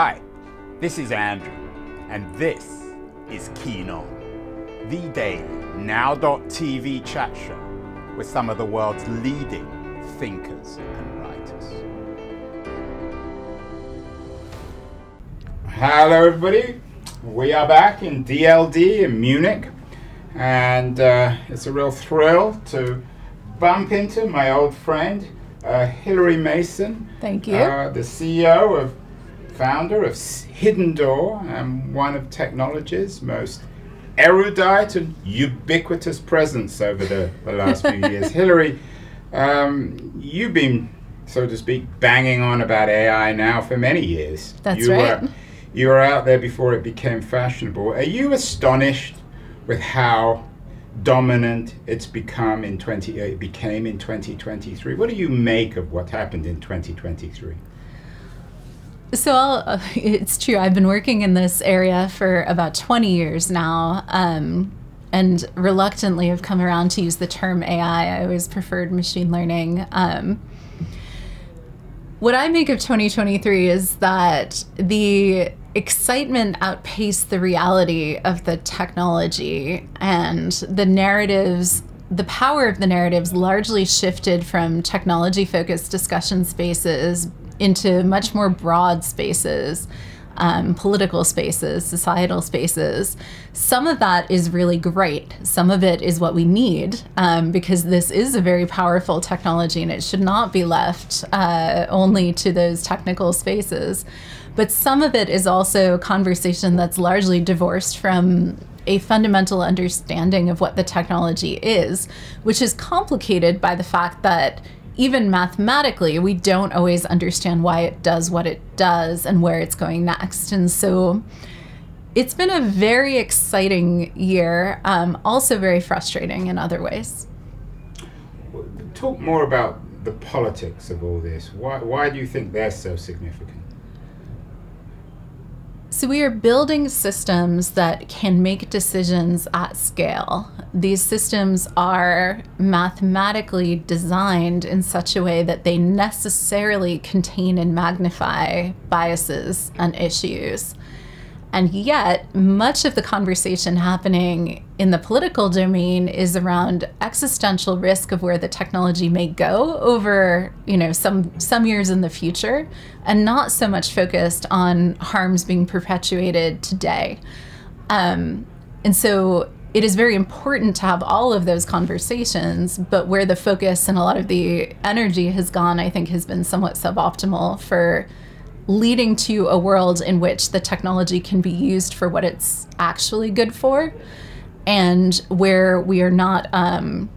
Hi, this is Andrew, and this is Keen On, the daily now.tv chat show with some of the world's leading thinkers and writers. Hello, everybody. We are back in DLD in Munich, and uh, it's a real thrill to bump into my old friend, uh, Hilary Mason. Thank you. Uh, the CEO of, founder of Hidden Door, and one of technology's most erudite and ubiquitous presence over the, the last few years. Hilary, um, you've been, so to speak, banging on about AI now for many years. That's you right. Were, you were out there before it became fashionable. Are you astonished with how dominant it's become in 20 uh, it became in 2023 what do you make of what happened in 2023 So I'll, it's true. I've been working in this area for about 20 years now, um, and reluctantly have come around to use the term AI. I always preferred machine learning. Um, what I make of 2023 is that the excitement outpaced the reality of the technology and the narratives. The power of the narratives largely shifted from technology focused discussion spaces into much more broad spaces, um, political spaces, societal spaces. Some of that is really great. Some of it is what we need um, because this is a very powerful technology and it should not be left uh, only to those technical spaces. But some of it is also conversation that's largely divorced from a fundamental understanding of what the technology is, which is complicated by the fact that even mathematically, we don't always understand why it does what it does and where it's going next. And so it's been a very exciting year, um, also very frustrating in other ways. talk more about the politics of all this why, why do you think they're so significant So, we are building systems that can make decisions at scale. These systems are mathematically designed in such a way that they necessarily contain and magnify biases and issues. And yet, much of the conversation happening in the political domain is around existential risk of where the technology may go over, you know, some some years in the future, and not so much focused on harms being perpetuated today. Um, and so it is very important to have all of those conversations, but where the focus and a lot of the energy has gone, I think, has been somewhat suboptimal for leading to a world in which the technology can be used for what it's actually good for and where we are not um,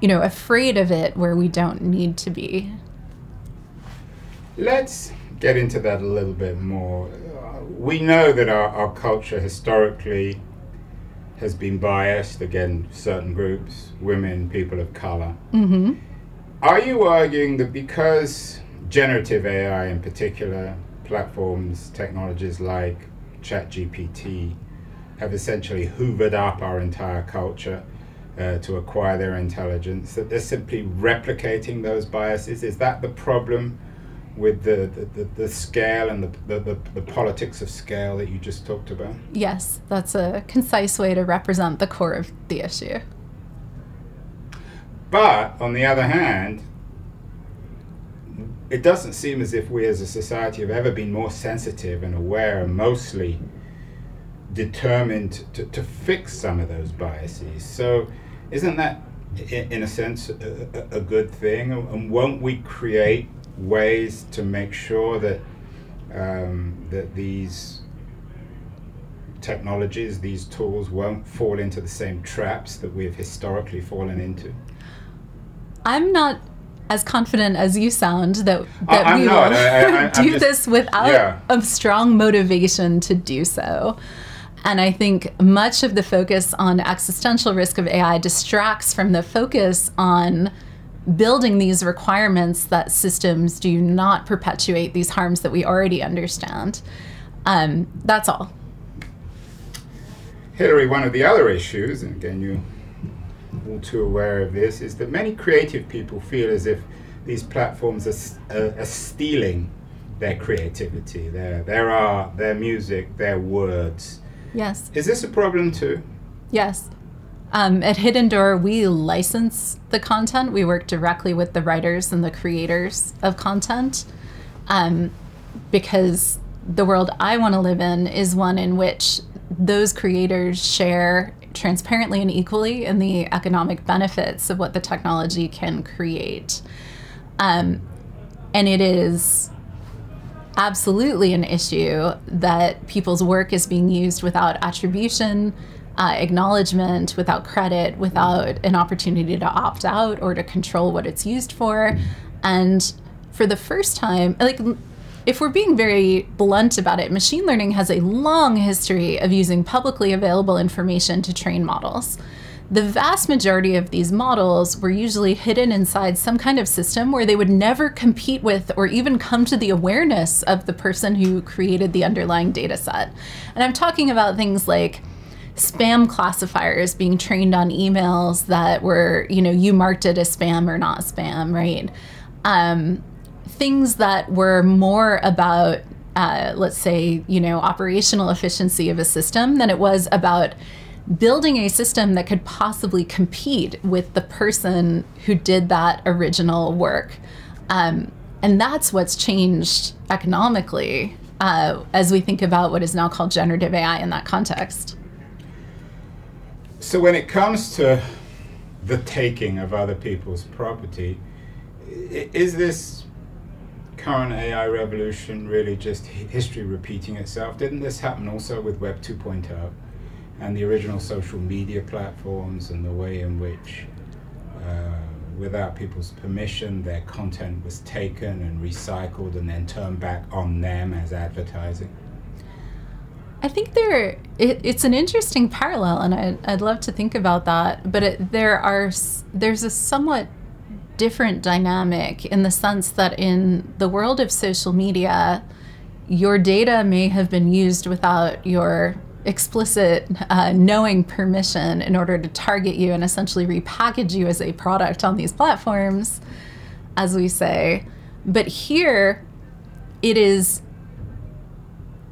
you know afraid of it where we don't need to be. Let's get into that a little bit more. Uh, we know that our, our culture historically has been biased against certain groups women people of color. Mm-hmm. are you arguing that because generative AI in particular, platforms, technologies like ChatGPT have essentially hoovered up our entire culture uh, to acquire their intelligence, that they're simply replicating those biases. Is that the problem with the, the, the, scale and the, the, the politics of scale that you just talked about? yes that's a concise way to represent the core of the issue But on the other hand, it doesn't seem as if we as a society have ever been more sensitive and aware and mostly determined to, to fix some of those biases. So, isn't that, in, a sense, a, a, a good thing? And won't we create ways to make sure that um, that these technologies, these tools, won't fall into the same traps that we have historically fallen into? i'm not as confident as you sound that that I'm we not. will I- I- do just- this without yeah. a strong motivation to do so. And I think much of the focus on existential risk of AI distracts from the focus on building these requirements that systems do not perpetuate these harms that we already understand. Um, that's all. Hilary, one of the other issues, and again, you're all too aware of this, is that many creative people feel as if these platforms are, are, are stealing their creativity, their their art, their music, their words. Yes. Is this a problem too? Yes. Um, at Hidden Door, we license the content. We work directly with the writers and the creators of content um, because the world I want to live in is one in which those creators share transparently and equally in the economic benefits of what the technology can create. Um, and it is absolutely an issue that people's work is being used without attribution, uh, acknowledgement, without credit, without an opportunity to opt out or to control what it's used for. And for the first time, like, if we're being very blunt about it, machine learning has a long history of using publicly available information to train models the vast majority of these models were usually hidden inside some kind of system where they would never compete with or even come to the awareness of the person who created the underlying data set. And I'm talking about things like spam classifiers being trained on emails that were, you know, you marked it as spam or not spam, right? Um, things that were more about uh, let's say, you know, operational efficiency of a system than it was about building a system that could possibly compete with the person who did that original work. Um, and that's what's changed economically uh, as we think about what is now called generative AI in that context. So, when it comes to the taking of other people's property, is this current AI revolution really just history repeating itself? Didn't this happen also with Web 2.0? and the original social media platforms and the way in which, uh, without people's permission, their content was taken and recycled and then turned back on them as advertising? I think there it, it's an interesting parallel, and I'd, I'd love to think about that. But it, there are there's a somewhat different dynamic in the sense that in the world of social media, your data may have been used without your explicit uh, knowing permission in order to target you and essentially repackage you as a product on these platforms, as we say. But here, it is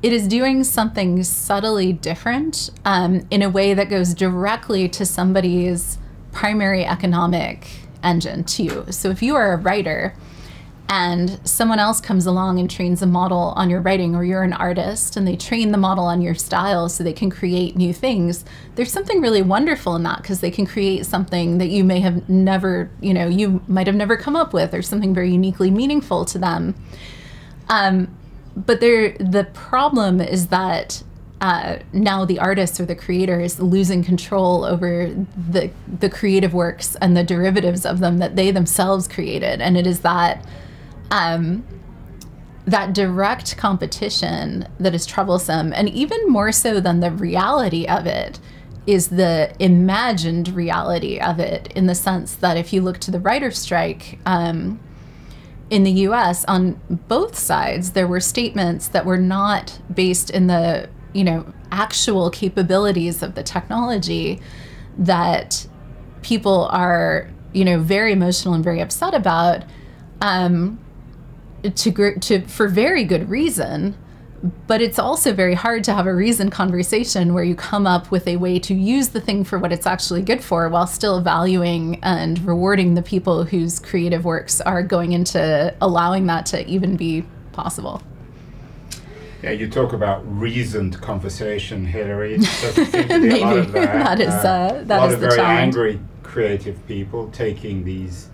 it is doing something subtly different um, in a way that goes directly to somebody's primary economic engine too. So if you are a writer and someone else comes along and trains a model on your writing or you're an artist and they train the model on your style so they can create new things there's something really wonderful in that because they can create something that you may have never you know you might have never come up with or something very uniquely meaningful to them um, but there the problem is that uh, now the artist or the creator is losing control over the the creative works and the derivatives of them that they themselves created. And it is that um, that direct competition that is troublesome, and even more so than the reality of it, is the imagined reality of it in the sense that if you look to the writer's strike um, in the US, on both sides, there were statements that were not based in the, you know, actual capabilities of the technology that people are, you know, very emotional and very upset about. Um, to to for very good reason but it's also very hard to have a reason conversation where you come up with a way to use the thing for what it's actually good for while still valuing and rewarding the people whose creative works are going into allowing that to even be possible. Yeah, you talk about reasoned conversation, Hilary. Maybe that. that is uh, that a lot is of the very challenge. angry creative people taking these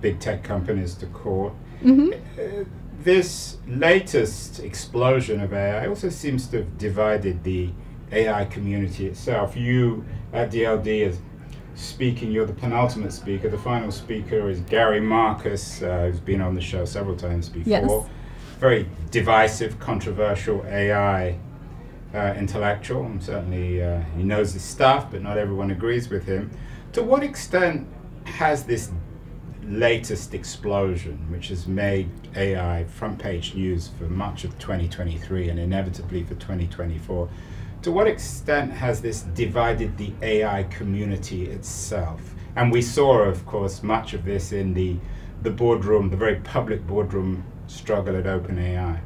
big tech companies to court Mm-hmm. Uh, this latest explosion of AI also seems to have divided the AI community itself. You at DLD is speaking, you're the penultimate speaker. The final speaker is Gary Marcus, uh, who's been on the show several times before. Yes. Very divisive, controversial AI uh, intellectual, and certainly uh, he knows his stuff, but not everyone agrees with him. To what extent has this latest explosion, which has made AI front page news for much of 2023 and inevitably for 2024. To what extent has this divided the AI community itself? And we saw, of course, much of this in the, the boardroom, the very public boardroom struggle at OpenAI?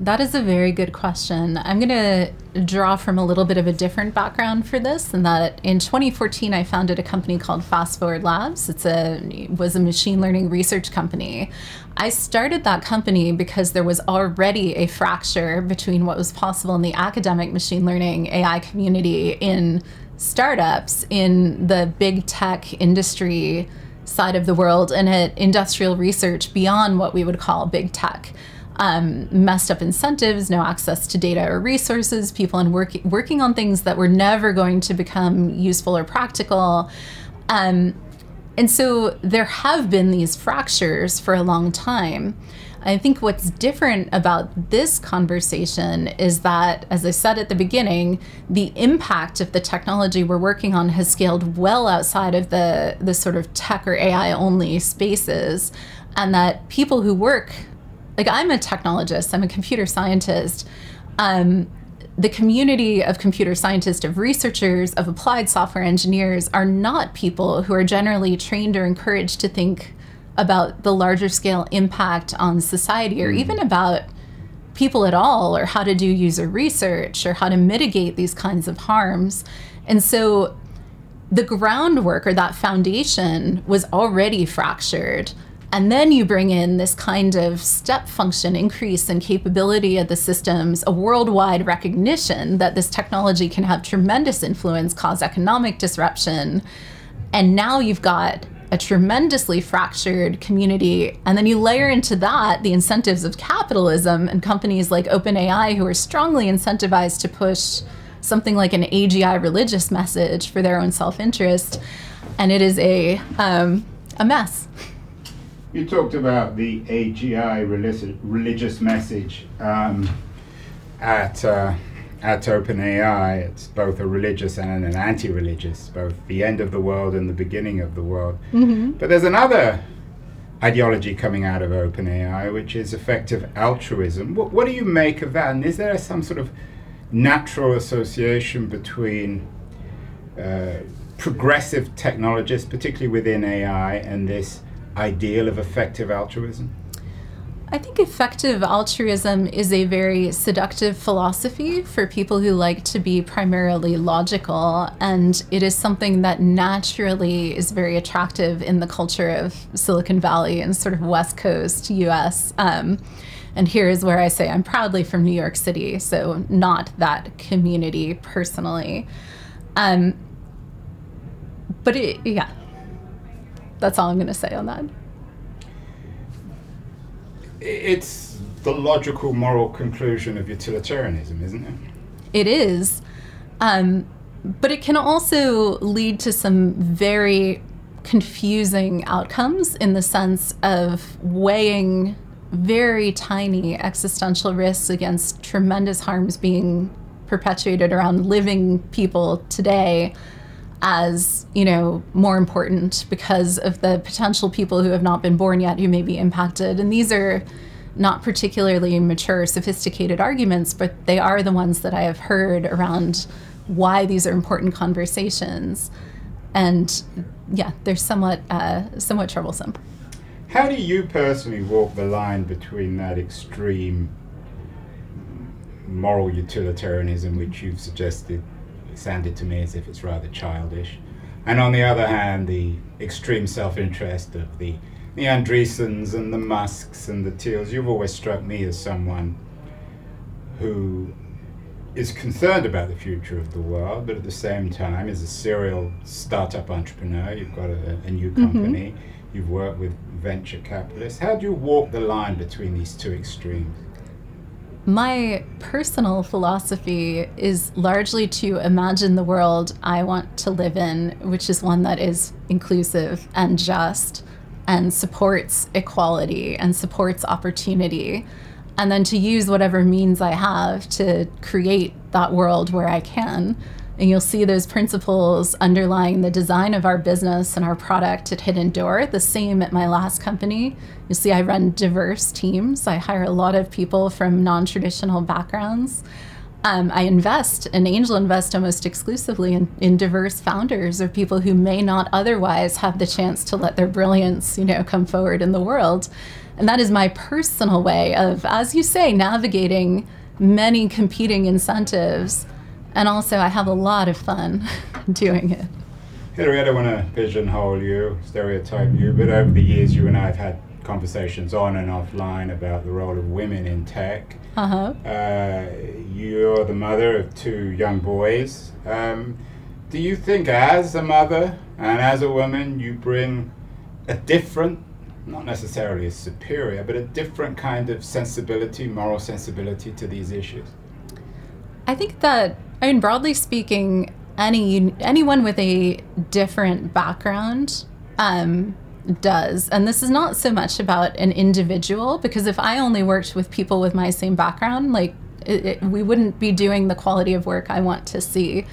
That is a very good question. I'm going to draw from a little bit of a different background for this, and that in 2014 I founded a company called Fast Forward Labs. It's a was a machine learning research company. I started that company because there was already a fracture between what was possible in the academic machine learning AI community in startups in the big tech industry side of the world and at industrial research beyond what we would call big tech um, messed up incentives, no access to data or resources, people in work, working on things that were never going to become useful or practical. Um, and so there have been these fractures for a long time. I think what's different about this conversation is that, as I said at the beginning, the impact of the technology we're working on has scaled well outside of the, the sort of tech or AI only spaces, and that people who work like I'm a technologist, I'm a computer scientist. Um, the community of computer scientists, of researchers, of applied software engineers are not people who are generally trained or encouraged to think about the larger scale impact on society or even mm-hmm. about people at all or how to do user research or how to mitigate these kinds of harms. And so the groundwork or that foundation was already fractured and then you bring in this kind of step function increase in capability of the systems, a worldwide recognition that this technology can have tremendous influence, cause economic disruption. And now you've got a tremendously fractured community. And then you layer into that the incentives of capitalism and companies like OpenAI who are strongly incentivized to push something like an AGI religious message for their own self interest. And it is a, um, a mess. You talked about the AGI religious, religious message um, at uh, at OpenAI. It's both a religious and an anti-religious, both the end of the world and the beginning of the world. Mm-hmm. But there's another ideology coming out of OpenAI, which is effective altruism. What, what do you make of that? And is there some sort of natural association between uh, progressive technologists, particularly within AI, and this ideal of effective altruism? I think effective altruism is a very seductive philosophy for people who like to be primarily logical, and it is something that naturally is very attractive in the culture of Silicon Valley and sort of West Coast US. Um, and here is where I say I'm proudly from New York City, so not that community personally. Um, but it, yeah, that's all I'm going to say on that. It's the logical moral conclusion of utilitarianism, isn't it? It is. Um, but it can also lead to some very confusing outcomes in the sense of weighing very tiny existential risks against tremendous harms being perpetuated around living people today as you know more important because of the potential people who have not been born yet who may be impacted. And these are not particularly mature sophisticated arguments but they are the ones that i have heard around why these are important conversations. And yeah they're somewhat uh, somewhat troublesome. How do you personally walk the line between that extreme moral utilitarianism which you've suggested sounded to me as if it's rather childish. And on the other hand, the extreme self interest of the, the Andreessens and the Musks and the Thiels, you've always struck me as someone who is concerned about the future of the world, but at the same time is a serial startup entrepreneur. You've got a, a new mm-hmm. company, mm-hmm. you've worked with venture capitalists. How do you walk the line between these two extremes? My personal philosophy is largely to imagine the world I want to live in, which is one that is inclusive and just and supports equality and supports opportunity. And then to use whatever means I have to create that world where I can. And you'll see those principles underlying the design of our business and our product at Hidden Door, the same at my last company. You'll see I run diverse teams. I hire a lot of people from non traditional backgrounds. Um, I invest and angel invest almost exclusively in, in diverse founders or people who may not otherwise have the chance to let their brilliance, you know, come forward in the world. And that is my personal way of, as you say, navigating many competing incentives. And also, I have a lot of fun doing it. Hilary, I don't want to pigeonhole you, stereotype you, but over the years, you and I have had conversations on and offline about the role of women in tech. Uh-huh. Uh, you're the mother of two young boys. Um, do you think, as a mother and as a woman, you bring a different, not necessarily a superior, but a different kind of sensibility, moral sensibility to these issues? I think that, I mean, broadly speaking, any anyone with a different background um, does. And this is not so much about an individual, because if I only worked with people with my same background, like it, it, we wouldn't be doing the quality of work I want to see.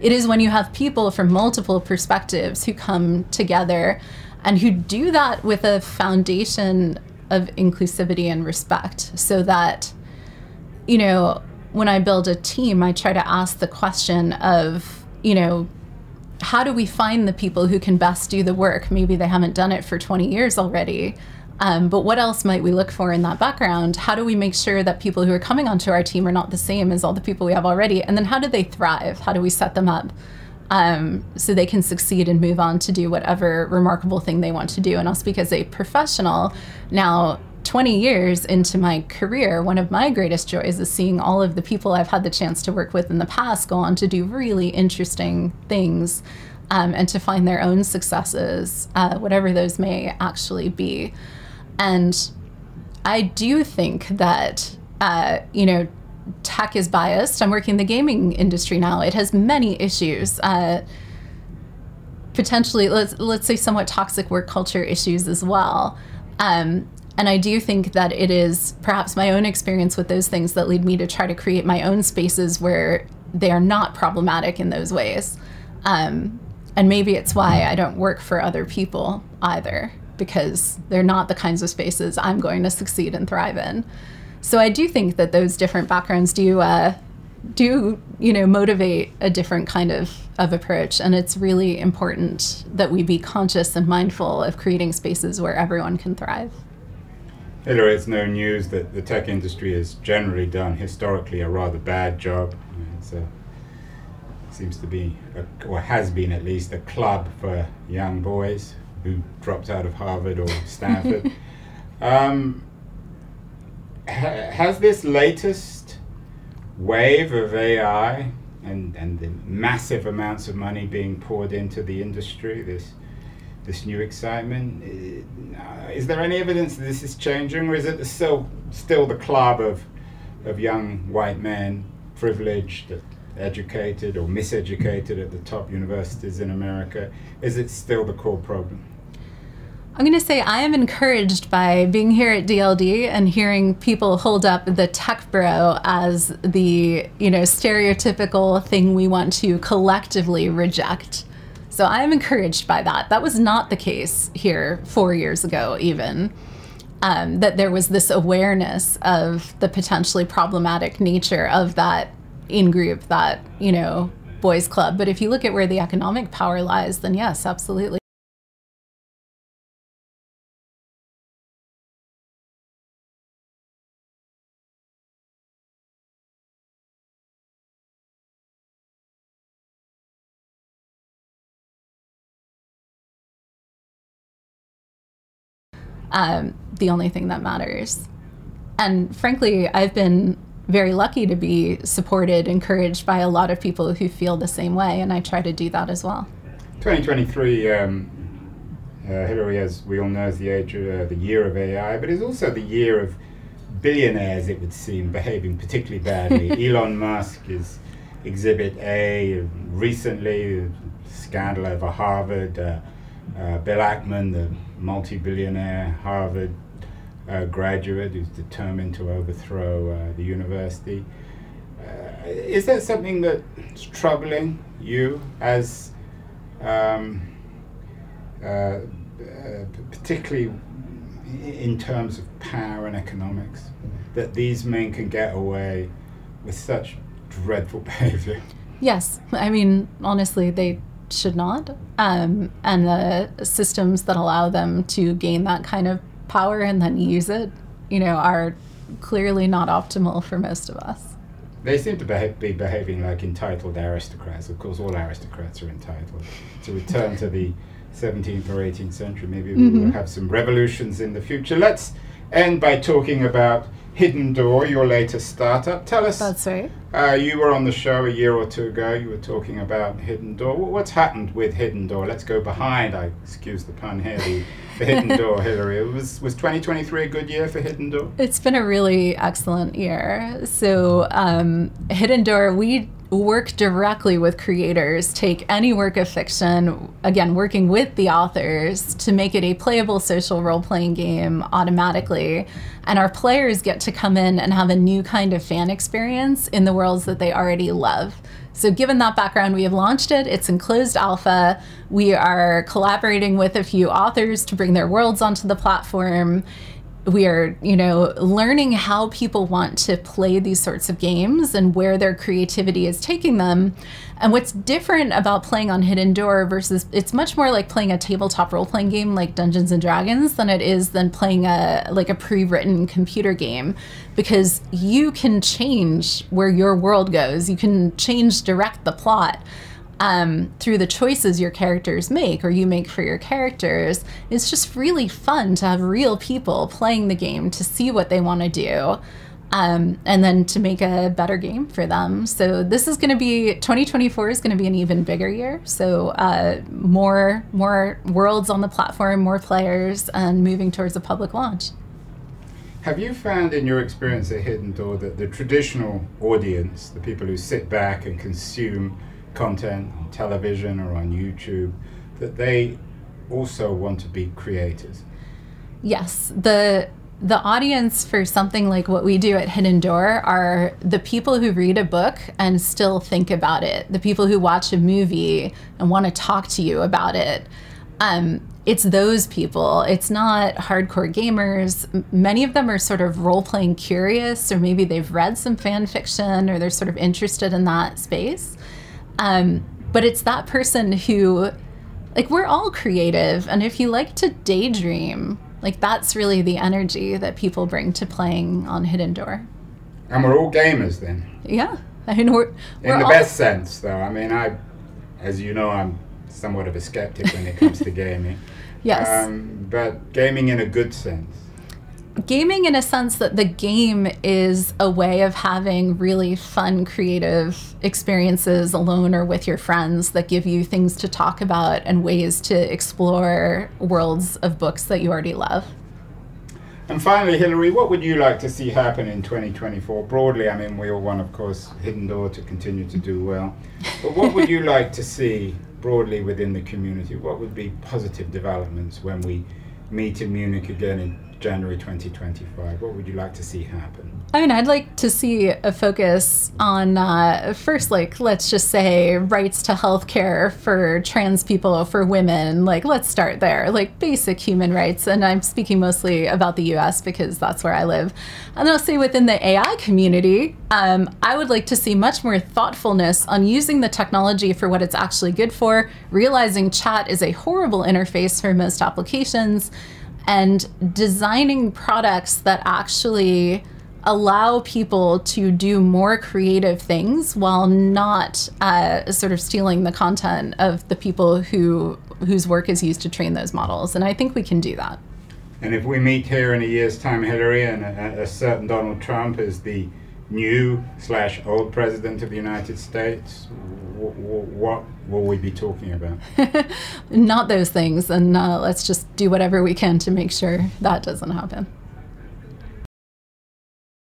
It is when you have people from multiple perspectives who come together and who do that with a foundation of inclusivity and respect so that, you know, when I build a team, I try to ask the question of, you know, how do we find the people who can best do the work? Maybe they haven't done it for 20 years already. Um, but what else might we look for in that background? How do we make sure that people who are coming onto our team are not the same as all the people we have already? And then how do they thrive? How do we set them up um, so they can succeed and move on to do whatever remarkable thing they want to do? And I'll speak as a professional. Now, 20 years into my career, one of my greatest joys is seeing all of the people I've had the chance to work with in the past go on to do really interesting things um, and to find their own successes, uh, whatever those may actually be. And I do think that, uh, you know, tech is biased. I'm working in the gaming industry now. It has many issues. Uh, potentially, let's let's say, somewhat toxic work culture issues as well. Um, and I do think that it is perhaps my own experience with those things that lead me to try to create my own spaces where they are not problematic in those ways. Um, and maybe it's why I don't work for other people either, because they're not the kinds of spaces I'm going to succeed and thrive in. So I do think that those different backgrounds do uh, do you know motivate a different kind of of approach, and it's really important that we be conscious and mindful of creating spaces where everyone can thrive. Hilary, it's no news that the tech industry has generally done historically a rather bad job. It seems to be, a, or has been at least, a club for young boys who dropped out of Harvard or Stanford. um, ha- has this latest wave of AI and, and the massive amounts of money being poured into the industry, this this new excitement. Uh, is there any evidence that this is changing, or is it still still the club of of young white men, privileged, educated, or miseducated at the top universities in America? Is it still the core problem? I'm going to say I am encouraged by being here at DLD and hearing people hold up the tech bro as the, you know, stereotypical thing we want to collectively reject. So I'm encouraged by that. That was not the case here four years ago, even. Um, that there was this awareness of the potentially problematic nature of that in group, that, you know, boys club. But if you look at where the economic power lies, then yes, absolutely. Um, the only thing that matters. And frankly, I've been very lucky to be supported, encouraged by a lot of people who feel the same way, and I try to do that as well. 2023, um, uh, Hilary, as we all know, is the age of uh, the year of AI, but it's also the year of billionaires. It would seem behaving particularly badly. Elon Musk is Exhibit A. Recently, scandal over Harvard. Uh, uh, Bill Ackman, the multi-billionaire Harvard uh, graduate who's determined to overthrow uh, the university. Uh, is that something that's troubling you as um, uh, uh, particularly in terms of power and economics, that these men can get away with such dreadful behavior? Yes, I mean, honestly, they should not. Um, and the systems that allow them to gain that kind of power and then use it, you know, are clearly not optimal for most of us. They seem to beha- be behaving like entitled aristocrats. Of course, all aristocrats are entitled. To return to the 17th or 18th century, maybe we Mm-hmm. will have some revolutions in the future. Let's end by talking about Hidden Door, your latest startup. Tell us, That's right. uh, you were on the show a year or two ago. You were talking about Hidden Door. What's happened with Hidden Door? Let's go behind. I excuse the pun here. The, the Hidden Door, Hilary. Was was 2023 a good year for Hidden Door? It's been a really excellent year. So, um, Hidden Door, we work directly with creators, take any work of fiction, again, working with the authors to make it a playable social role playing game automatically. And our players get to come in and have a new kind of fan experience in the worlds that they already love. So, given that background, we have launched it. It's in closed alpha. We are collaborating with a few authors to bring their worlds onto the platform we are you know learning how people want to play these sorts of games and where their creativity is taking them. And what's different about playing on hidden door versus it's much more like playing a tabletop role-playing game like dungeons and dragons than it is than playing a like a pre-written computer game. Because you can change where your world goes. You can change direct the plot um, through the choices your characters make or you make for your characters. It's just really fun to have real people playing the game to see what they want to do. Um, and then to make a better game for them. So this is going to be 2024 is going to be an even bigger year. So uh, more more worlds on the platform, more players, and moving towards a public launch. Have you found in your experience at Hidden Door that the traditional audience, the people who sit back and consume content on television or on YouTube, that they also want to be creators? Yes, the the audience for something like what we do at Hidden Door are the people who read a book and still think about it, the people who watch a movie and want to talk to you about it. Um, it's those people. It's not hardcore gamers. Many of them are sort of role playing curious, or maybe they've read some fan fiction, or they're sort of interested in that space. Um, but it's that person who like we're all creative and if you like to daydream like that's really the energy that people bring to playing on hidden door And we're all gamers then. yeah i mean we're, In we're the all, best sense, though. I mean, I, as you know, I'm somewhat of a skeptic when it comes to gaming. yes Um, but gaming in a good sense. Gaming in a sense that the game is a way of having really fun creative experiences alone or with your friends that give you things to talk about and ways to explore worlds of books that you already love And finally, Hilary, what would you like to see happen in 2024? Broadly, I mean, we all want, of course, Hidden Door to continue to do well. But what would you like to see broadly within the community? What would be positive developments when we meet in Munich again in January 2025? What would you like to see happen? I mean, I'd like to see a focus on uh, first, like, let's just say rights to healthcare for trans people, for women. Like, let's start there, like basic human rights. And I'm speaking mostly about the US because that's where I live. And I'll say within the AI community, um, I would like to see much more thoughtfulness on using the technology for what it's actually good for, realizing chat is a horrible interface for most applications, and designing products that actually allow people to do more creative things while not uh, sort of stealing the content of the people who whose work is used to train those models. And I think we can do that. And if we meet here in a year's time, Hilary, and a, a certain Donald Trump is the new slash old president of the United States, what will we be talking about? Not those things. And uh, let's just do whatever we can to make sure that doesn't happen.